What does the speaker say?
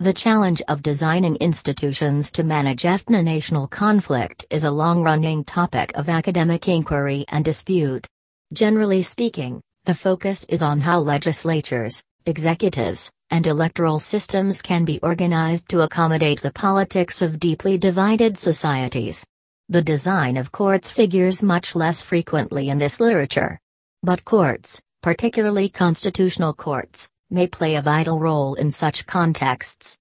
The challenge of designing institutions to manage ethno-national conflict is a long-running topic of academic inquiry and dispute. Generally speaking, the focus is on how legislatures, executives, and electoral systems can be organized to accommodate the politics of deeply divided societies. The design of courts figures much less frequently in this literature. But courts, particularly constitutional courts, may play a vital role in such contexts.